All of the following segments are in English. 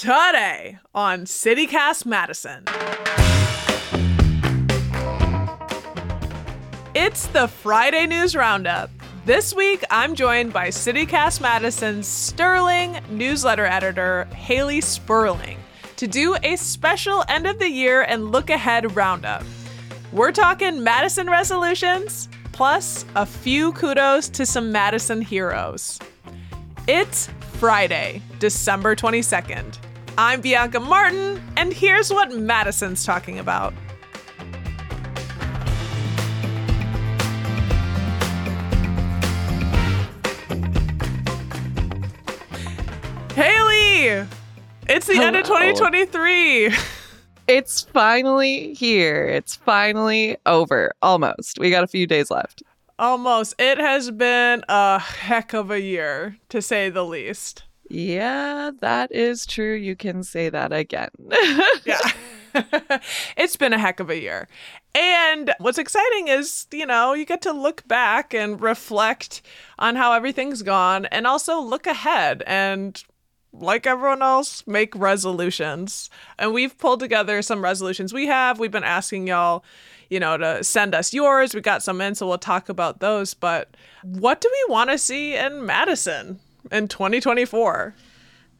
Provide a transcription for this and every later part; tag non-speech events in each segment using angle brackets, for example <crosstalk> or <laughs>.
Today on CityCast Madison. It's the Friday News Roundup. This week, I'm joined by CityCast Madison's sterling newsletter editor, Hayley Sperling, to do a special end of the year and look ahead roundup. We're talking Madison resolutions, plus a few kudos to some Madison heroes. It's Friday, December 22nd. I'm Bianca Martin, and here's what Madison's talking about. Hayley! It's the end of 2023. It's finally here. It's finally over. Almost. We got a few days left. Almost. It has been a heck of a year, to say the least. Yeah, that is true. You can say that again. Yeah. <laughs> <laughs> it's been a heck of a year. And what's exciting is, you know, you get to look back and reflect on how everything's gone and also look ahead and like everyone else, make resolutions. And we've pulled together some resolutions we have. We've been asking y'all, you know, to send us yours. We got some in, so we'll talk about those. But what do we want to see in Madison in 2024?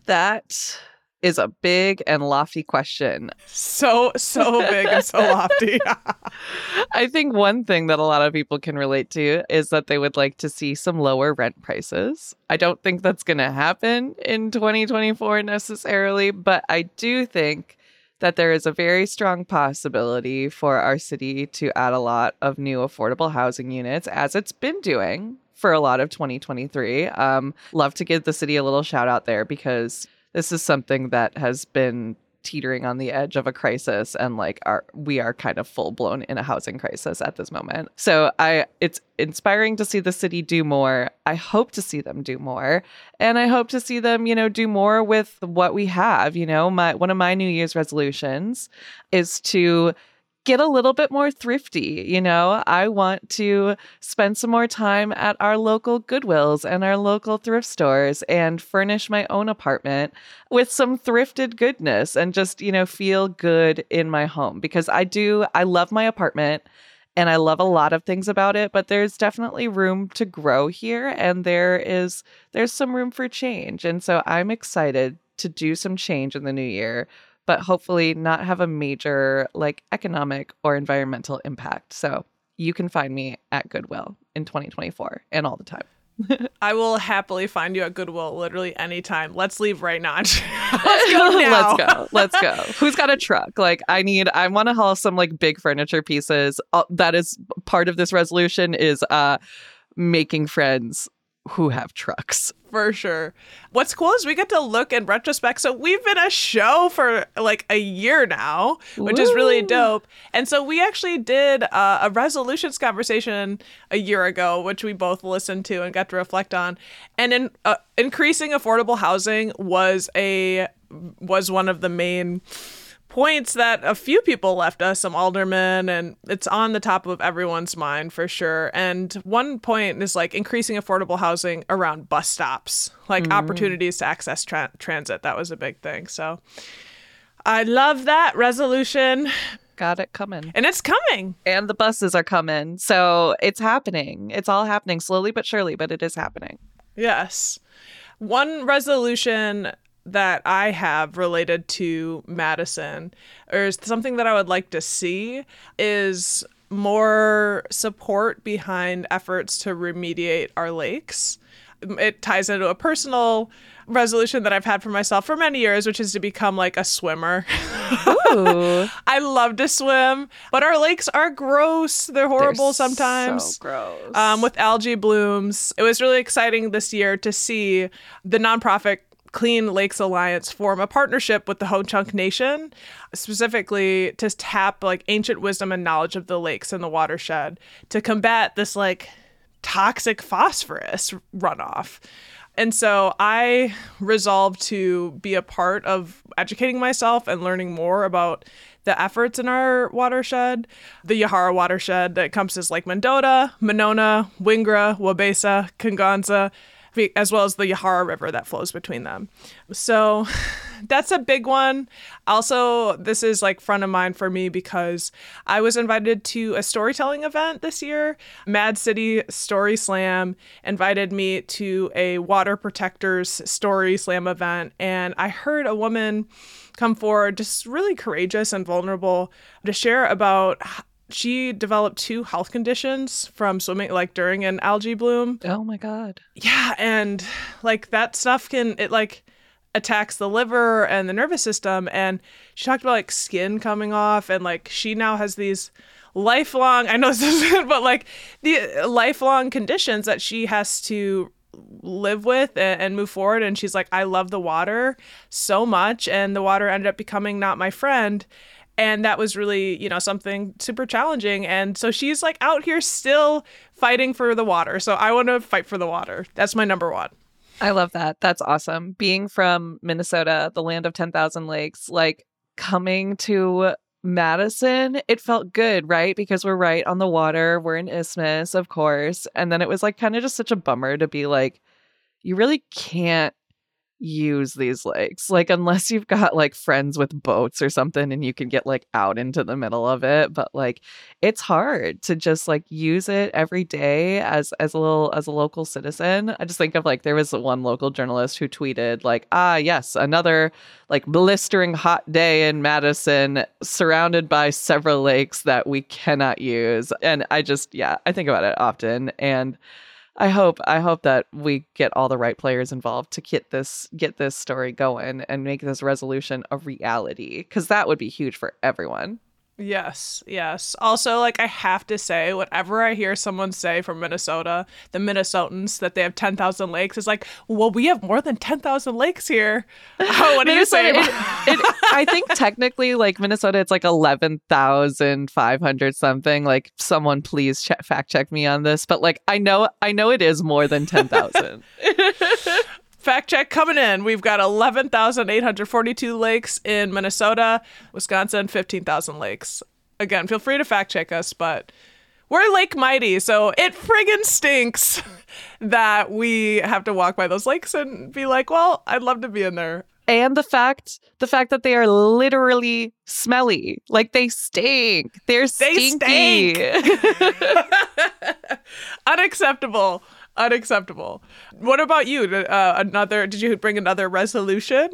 that is a big and lofty question. So, so big and so lofty. <laughs> <laughs> I think one thing that a lot of people can relate to is that they would like to see some lower rent prices. I don't think that's going to happen in 2024 necessarily, but I do think that there is a very strong possibility for our city to add a lot of new affordable housing units as it's been doing for a lot of 2023. Um, love to give the city a little shout out there because this is something that has been teetering on the edge of a crisis and like are we are kind of full blown in a housing crisis at this moment. So I it's inspiring to see the city do more. I hope to see them do more and I hope to see them, you know, do more with what we have, you know. My one of my new year's resolutions is to get a little bit more thrifty. You know, I want to spend some more time at our local Goodwills and our local thrift stores and furnish my own apartment with some thrifted goodness and just, you know, feel good in my home because I do, I love my apartment. And I love a lot of things about it, but there's definitely room to grow here and there is there's some room for change. And so I'm excited to do some change in the new year but hopefully not have a major like economic or environmental impact. So you can find me at Goodwill in 2024 and all the time. <laughs> I will happily find you at Goodwill literally anytime. Let's leave right now. <laughs> Let's <laughs> go now. Let's go. Let's go. Who's got a truck? Like I need I want to haul some like big furniture pieces. Uh, that is part of this resolution is uh making friends who have trucks. For sure. What's cool is we get to look in retrospect. So we've been a show for like a year now, which is really dope. And so we actually did uh, a resolutions conversation a year ago, which we both listened to and got to reflect on. And in, uh, increasing affordable housing was a was one of the main points that a few people left us, some aldermen, and it's on the top of everyone's mind for sure. And one point is like increasing affordable housing around bus stops, like mm. opportunities to access tra- transit. That was a big thing. So I love that resolution, Got it coming. and it's coming. And the buses are coming. So it's happening. It's all happening slowly but surely, but it is happening. Yes. One resolution that I have related to Madison, or something that I would like to see, is more support behind efforts to remediate our lakes. It ties into a personal resolution that I've had for myself for many years, which is to become like a swimmer. Ooh. <laughs> I love to swim, but our lakes are gross. They're horrible They're sometimes. So gross. um, with algae blooms. It was really exciting this year to see the nonprofit Clean Lakes Alliance form a partnership with the Ho Chunk Nation, specifically to tap like ancient wisdom and knowledge of the lakes and the watershed to combat this like toxic phosphorus runoff. And so I resolved to be a part of educating myself and learning more about the efforts in our watershed, the Yahara watershed that encompasses Lake Mendota, Monona, Wingra, Waubesa, Kegonsa, as well as the Yahara River that flows between them. So <sighs> that's a big one. Also, this is like front of mind for me because I was invited to a storytelling event this year. Mad City Story Slam invited me to a water protectors story slam event, and I heard a woman come forward, just really courageous and vulnerable, to share about she developed two health conditions from swimming like during an algae bloom oh my god. yeah and like that stuff can it like attacks the liver and the nervous system and she talked about like skin coming off and like she now has these lifelong i know this isn't <laughs> but like the lifelong conditions that she has to live with and, and move forward and she's like i love the water so much and the water ended up becoming not my friend and that was really you know something super challenging and so she's like out here still fighting for the water so i want to fight for the water that's my number one I love that. That's awesome. Being from Minnesota, the land of 10,000 lakes, like coming to Madison, it felt good, right? Because we're right on the water. We're in Isthmus, of course. And then it was like kind of just such a bummer to be like, you really can't use these lakes. Like unless you've got like friends with boats or something and you can get like out into the middle of it, but like it's hard to just like use it every day as as a little as a local citizen. I just think of like there was one local journalist who tweeted like, "Ah, yes, another like blistering hot day in Madison surrounded by several lakes that we cannot use." And I just yeah, I think about it often and I hope I hope that we get all the right players involved to get this get this story going and make this resolution a reality because that would be huge for everyone. Yes, yes. Also, like I have to say, whatever I hear someone say from Minnesota, the Minnesotans that they have ten thousand lakes, is like, well, we have more than ten thousand lakes here. <laughs> Oh, what do you say? Minnesota, it, it, I think <laughs> technically, like Minnesota, it's like eleven thousand five hundred something. Like, someone please check, fact check me on this, but like I know, I know it is more than ten thousand. <laughs> Fact check coming in. We've got 11,842 lakes in Minnesota, Wisconsin, 15,000 lakes. Again, feel free to fact check us, but we're Lake Mighty, so it friggin' stinks <laughs> that we have to walk by those lakes and be like, well, I'd love to be in there. and the fact the fact that they are literally smelly like they stink they're They stinky <laughs> <laughs> Unacceptable. Unacceptable. What about you? Uh, another? Did you bring another resolution?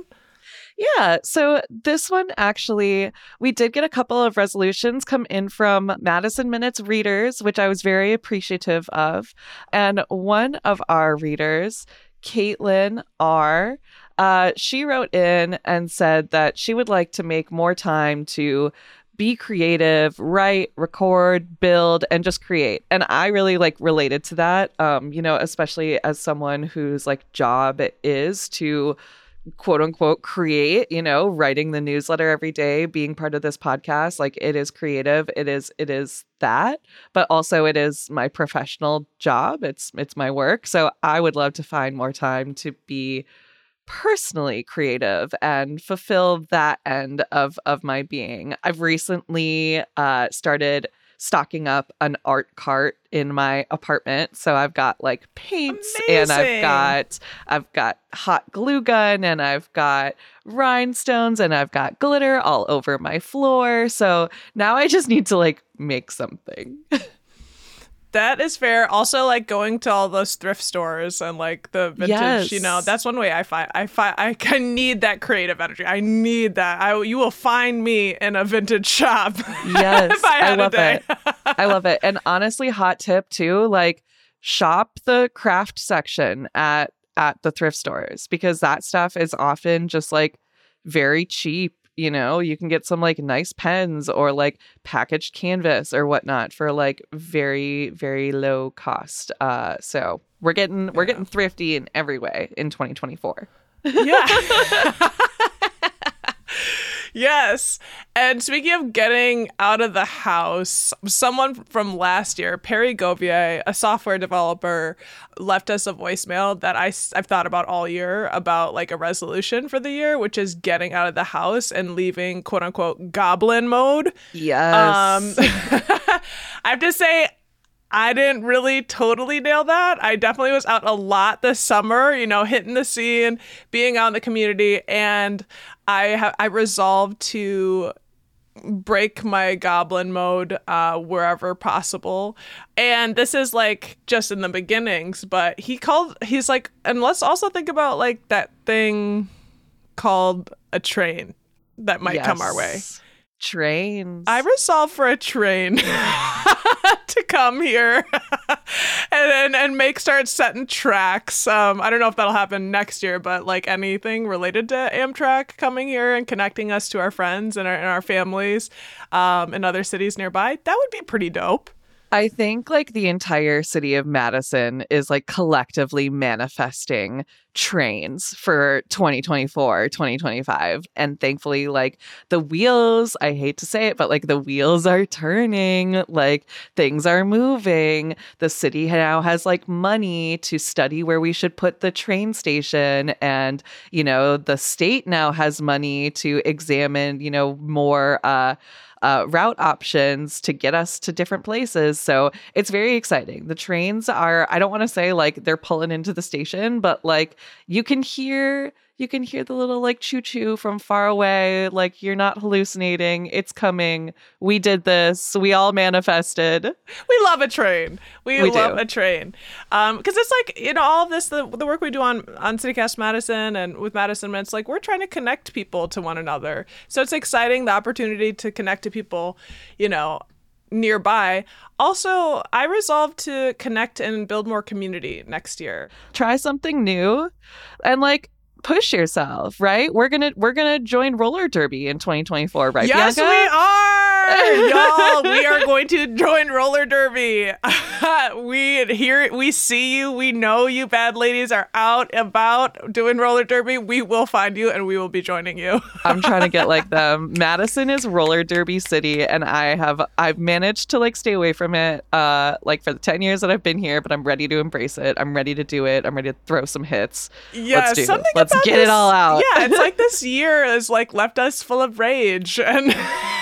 yeah so this one actually we did get a couple of resolutions come in from madison minutes readers which i was very appreciative of and one of our readers caitlin r uh, she wrote in and said that she would like to make more time to be creative, write, record, build, and just create. And I really like related to that. Um, you know, especially as someone whose like job it is to quote unquote create, you know, writing the newsletter every day, being part of this podcast, like it is creative. It is it is that, but also it is my professional job. It's it's my work. So I would love to find more time to be personally creative and fulfill that end of of my being. I've recently uh started stocking up an art cart in my apartment. So I've got like paints and I've got I've got hot glue gun and I've got rhinestones and I've got glitter all over my floor. So now I just need to like make something. <laughs> That is fair. Also, like going to all those thrift stores and like the vintage, you know, that's one way I find I find I <laughs> can need that creative energy. I need that. I you will find me in a vintage shop. <laughs> Yes, I, I love it. I love it. And honestly, hot tip too, like shop the craft section at at the thrift stores because that stuff is often just like very cheap you know you can get some like nice pens or like packaged canvas or whatnot for like very very low cost uh so we're getting we're getting thrifty in every way in 2024 Yeah. <laughs> <laughs> yes. And speaking of getting out of the house, someone from last year, Perry Govier, a software developer, left us a voicemail that I, I've thought about all year about like a resolution for the year, which is getting out of the house and leaving quote unquote goblin mode. yes Um, <laughs> <laughs> I have to say, I didn't really totally nail that. I definitely was out a lot this summer, you know, hitting the scene, being out in the community, and I have I resolved to break my goblin mode uh, wherever possible. And this is like just in the beginnings, but he called he's like, and let's also think about like that thing called a train that might come our way. Trains I resolved for a train <laughs> <laughs> to come here <laughs> and, and and make start setting tracks. Um, I don't know if that'll happen next year, but like anything related to Amtrak coming here and connecting us to our friends and our, and our families um, in other cities nearby, that would be pretty dope. I think like the entire city of Madison is like collectively manifesting trains for 2024, 2025. And thankfully, like the wheels, I hate to say it, but like the wheels are turning, like things are moving. The city now has like money to study where we should put the train station. And, you know, the state now has money to examine, you know, more, uh, uh, route options to get us to different places. So it's very exciting. The trains are, I don't want to say like they're pulling into the station, but like you can hear. You can hear the little like choo choo from far away. Like you're not hallucinating. It's coming. We did this. We all manifested. We love a train. We, We love do. a train. Um, because it's like you know all of this the the work we do on on CityCast Madison and with Madison, it's like we're trying to connect people to one another. So it's exciting the opportunity to connect to people, you know, nearby. Also, I resolved to connect and build more community next year. Try something new, and like push yourself. Right? We're gonna we're gonna join roller derby in 2024. Right? yes, Bianca? we are, y'all. We are going to join roller derby. <laughs> we here, we see you. We know you, bad ladies, are out about doing roller derby. We will find you, and we will be joining you. <laughs> I'm trying to get like them. Madison is roller derby city, and I have I've managed to like stay away from it. Uh, like for the ten years that I've been here, but I'm ready to embrace it. I'm ready to do it. I'm ready to throw some hits. Yeah, Let's do something Let's about get it all out. Yeah, it's like <laughs> this year has like left us full of rage and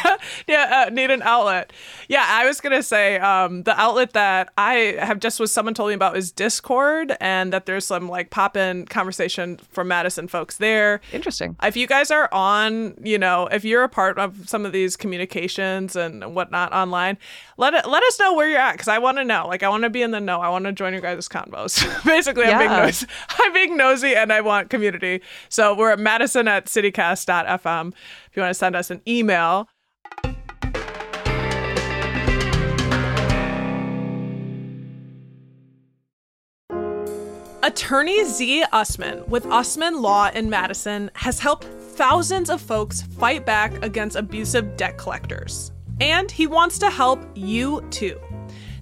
<laughs> yeah, uh, need an outlet. Yeah, I was gonna say um, the outlet that I have just was someone told me about is Discord, and that there's some like pop in conversation from Madison folks there. Interesting. If you guys are on, you know, if you're a part of some of these communications and whatnot online, let it let us know where you're at because I want to know. Like, I want to be in the know. I want to join your guys' convos. <laughs> Basically, I'm being nosy. <laughs> I'm being nosy, and I want community. So we're at Madison at CityCast.fm. If you want to send us an email. Attorney Z. Usman with Usman Law in Madison has helped thousands of folks fight back against abusive debt collectors. And he wants to help you too.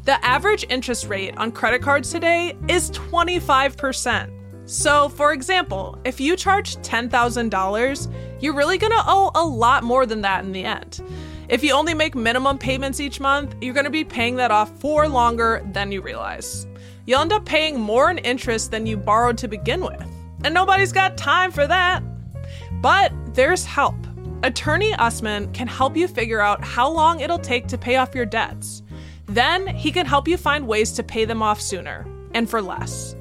The average interest rate on credit cards today is 25%. So, for example, if you charge $10,000, you're really gonna owe a lot more than that in the end. If you only make minimum payments each month, you're gonna be paying that off for longer than you realize. You'll end up paying more in interest than you borrowed to begin with. And nobody's got time for that. But there's help. Attorney Usman can help you figure out how long it'll take to pay off your debts. Then he can help you find ways to pay them off sooner and for less.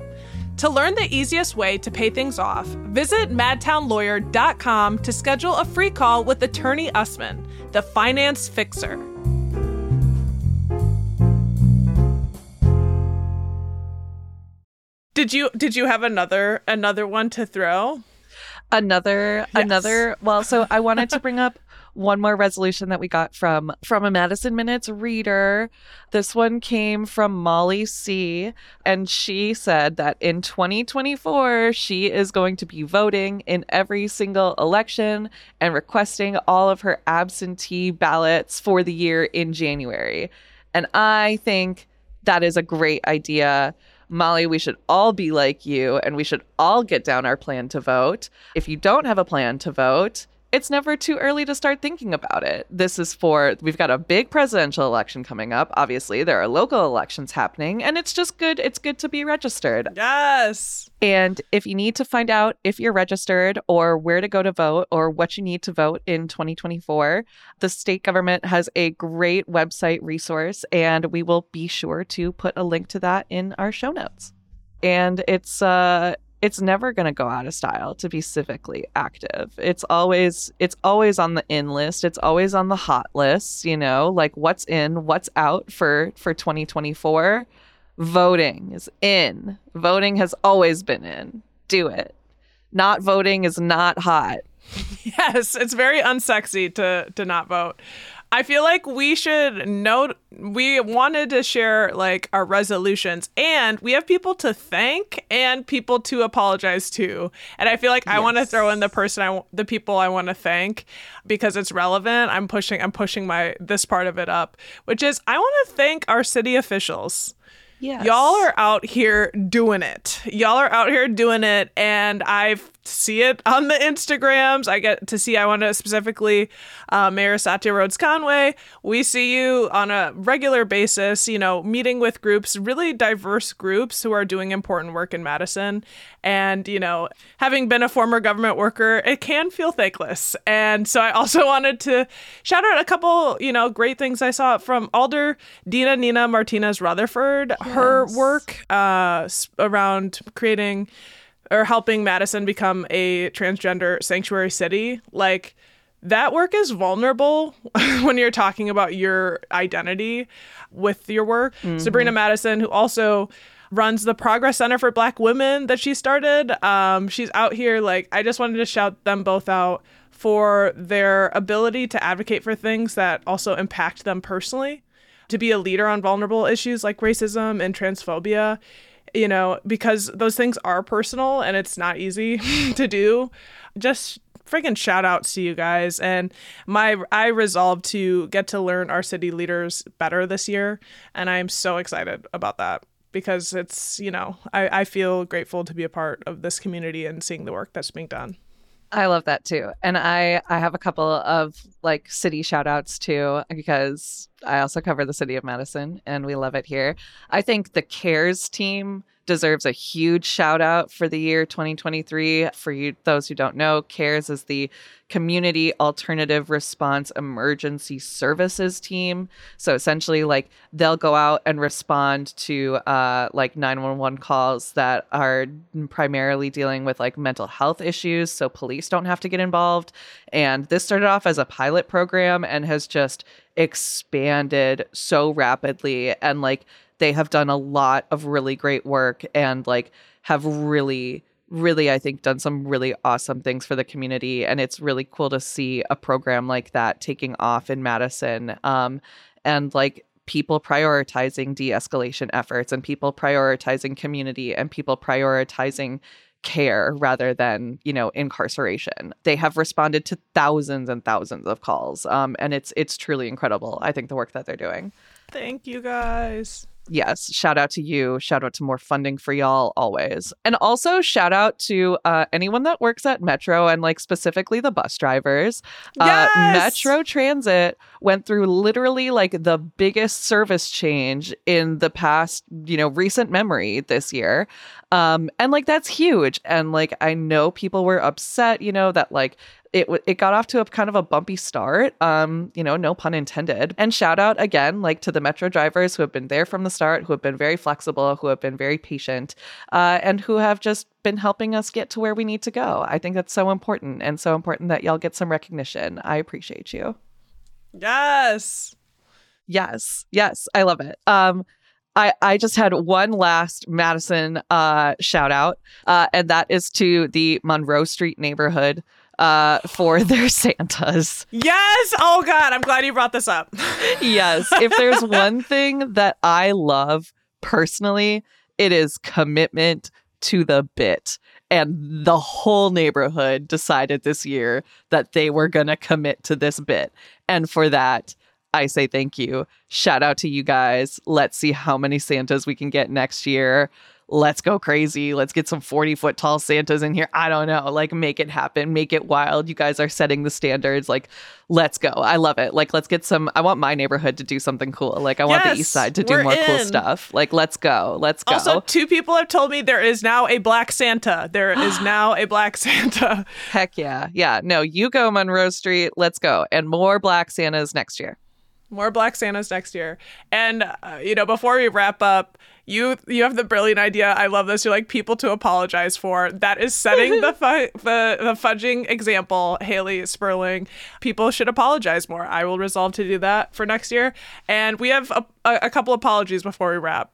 To learn the easiest way to pay things off, visit madtownlawyer.com to schedule a free call with Attorney Usman, the finance fixer. Did you did you have another another one to throw? Another Yes. another. Well, so I wanted to bring up one more resolution that we got from from a Madison Minutes reader. This one came from Molly C and she said that in 2024 she is going to be voting in every single election and requesting all of her absentee ballots for the year in January. And I think that is a great idea. Molly, we should all be like you and we should all get down our plan to vote. If you don't have a plan to vote, it's never too early to start thinking about it. This is for, we've got a big presidential election coming up. Obviously, there are local elections happening, and it's just good. It's good to be registered. Yes. And if you need to find out if you're registered or where to go to vote or what you need to vote in 2024, the state government has a great website resource, and we will be sure to put a link to that in our show notes. And it's, uh, it's never going to go out of style to be civically active. It's always it's always on the in list. It's always on the hot list, you know, like what's in, what's out for for 2024. Voting is in. Voting has always been in. Do it. Not voting is not hot. <laughs> Yes, it's very unsexy to to not vote. I feel like we should note we wanted to share like our resolutions and we have people to thank and people to apologize to. And I feel like I want to throw in the person I the people I want to thank because it's relevant. I'm pushing I'm pushing my this part of it up, which is I want to thank our city officials. Yes. Y'all are out here doing it. Y'all are out here doing it. And I see it on the Instagrams. I get to see, I want to specifically, uh, Mayor Satya Rhodes Conway. We see you on a regular basis, you know, meeting with groups, really diverse groups who are doing important work in Madison. And, you know, having been a former government worker, it can feel thankless. And so I also <laughs> wanted to shout out a couple, you know, great things I saw from Alder Dina Nina Martinez Rutherford. Her work uh, around creating or helping Madison become a transgender sanctuary city, like that work is vulnerable <laughs> when you're talking about your identity with your work. Sabrina Madison, who also runs the Progress Center for Black Women that she started, um, she's out here. Like, I just wanted to shout them both out for their ability to advocate for things that also impact them personally to be a leader on vulnerable issues like racism and transphobia, you know, because those things are personal and it's not easy <laughs> to do. Just freaking shout outs to you guys and my I resolved to get to learn our city leaders better this year and I am so excited about that because it's, you know, I, I feel grateful to be a part of this community and seeing the work that's being done. I love that too. And I I have a couple of like city shout outs too because I also cover the city of Madison and we love it here. I think the CARES team deserves a huge shout out for the year 2023. For you those who don't know, CARES is the Community Alternative Response Emergency Services team. So essentially like they'll go out and respond to uh like 911 calls that are primarily dealing with like mental health issues so police don't have to get involved. And this started off as a pilot program and has just expanded so rapidly and like they have done a lot of really great work and like have really really i think done some really awesome things for the community and it's really cool to see a program like that taking off in madison um, and like people prioritizing de-escalation efforts and people prioritizing community and people prioritizing care rather than you know incarceration they have responded to thousands and thousands of calls um, and it's it's truly incredible i think the work that they're doing Thank you guys. Yes shout out to you shout out to more funding for y'all always. And also shout out to uh, anyone that works at metro and like specifically the bus drivers. Uh, Yes! metro transit went through literally like the biggest service change in the past you know recent memory this year. Um and like that's huge. And like i know people were upset you know that like it it got off to a kind of a bumpy start um you know no pun intended and shout out again like to the metro drivers who have been there from the start who have been very flexible who have been very patient uh, and who have just been helping us get to where we need to go i think that's so important and so important that y'all get some recognition i appreciate you Yes. Yes. Yes. I love it. Um, I, I just had one last Madison uh, shout out, uh, and that is to the Monroe Street neighborhood. Uh, for <laughs> their Santas. Yes. Oh God, I'm glad you brought this up. <laughs> yes. If there's one thing that I love personally, it is commitment to the bit. And the whole neighborhood decided this year that they were going to commit to this bit. And for that, I say thank you. Shout out to you guys. Let's see how many Santas we can get next year let's go crazy. Let's get some 40 foot tall Santas in here. I don't know. Like, make it happen, make it wild. You guys are setting the standards. Like, let's go. I love it. Like, let's get some. I want my neighborhood to do something cool. Like, I want Yes, the east side to do more cool stuff. Like, let's go. Let's go. Also, two people have told me there is now a black Santa. There is <gasps> now a black Santa. Heck yeah. Yeah. No, you go, Monroe Street. Let's go. And more Black Santas next year. More black Santas next year. And uh, you know, before we wrap up, you you have the brilliant idea. I love this. You're like people to apologize for. That is setting the <laughs> fu- the the fudging example. Hayley Sperling. People should apologize more. I will resolve to do that for next year. And we have a, a, a couple apologies before we wrap.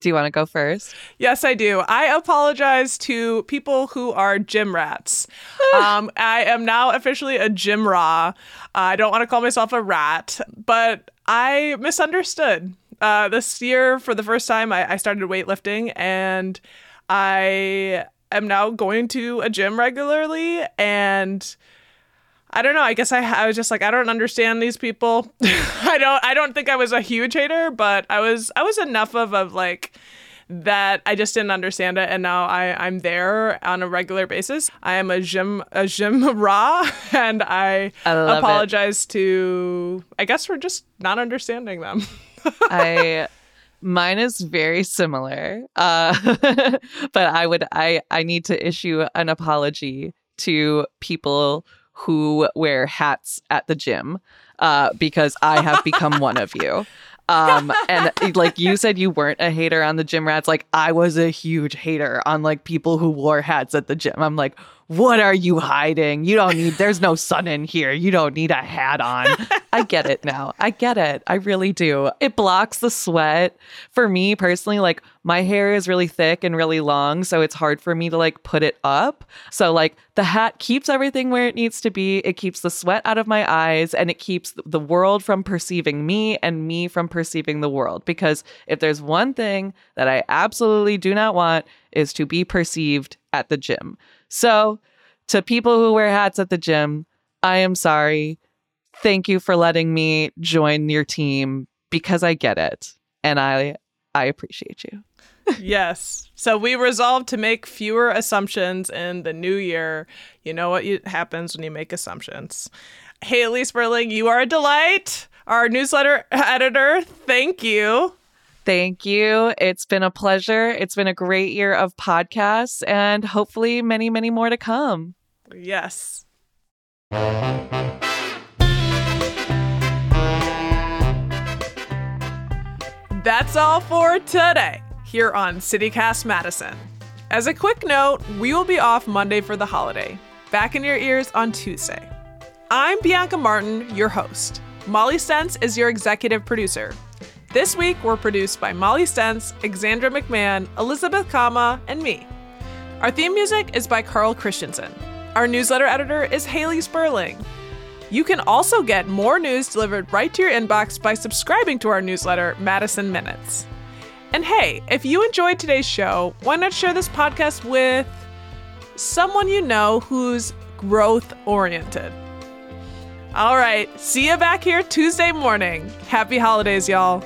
Do you want to go first? Yes, I do. I apologize to people who are gym rats. <laughs> um, I am now officially a gym raw. I don't want to call myself a rat, but I misunderstood. Uh, this year, for the first time, I, I started weightlifting and I am now going to a gym regularly and. I don't know. I guess I, I was just like I don't understand these people. <laughs> I don't I don't think I was a huge hater, but I was I was enough of of like that I just didn't understand it and now I I'm there on a regular basis. I am a gym a gym <laughs> raw and I, I love it. apologize to I guess for just not understanding them. <laughs> I mine is very similar. Uh <laughs> but I would I I need to issue an apology to people who wear hats at the gym uh because I have become one of you. Um and like you said you weren't a hater on the gym rats like I was a huge hater on like people who wore hats at the gym. I'm like what are you hiding? You don't need, there's no sun in here. You don't need a hat on. <laughs> I get it now. I get it. I really do. It blocks the sweat. For me personally, like my hair is really thick and really long. So it's hard for me to like put it up. So, like, the hat keeps everything where it needs to be. It keeps the sweat out of my eyes and it keeps the world from perceiving me and me from perceiving the world. Because if there's one thing that I absolutely do not want, is to be perceived at the gym. So, to people who wear hats at the gym, I am sorry. Thank you for letting me join your team because I get it and I I appreciate you. <laughs> yes. So we resolved to make fewer assumptions in the new year. You know what you, happens when you make assumptions. Hayley Sperling, you are a delight. Our newsletter editor, thank you. Thank you. It's been a pleasure. It's been a great year of podcasts and hopefully many, many more to come. Yes. That's all for today here on CityCast Madison. As a quick note, we will be off Monday for the holiday. Back in your ears on Tuesday. I'm Bianca Martin, your host. Molly Stentz is your executive producer. This week, we're produced by Molly Stentz, Exandra McMahon, Elizabeth Kama, and me. Our theme music is by Carl Christensen. Our newsletter editor is Hayley Sperling. You can also get more news delivered right to your inbox by subscribing to our newsletter, Madison Minutes. And hey, if you enjoyed today's show, why not share this podcast with someone you know who's growth oriented? All right, see you back here Tuesday morning. Happy holidays, y'all.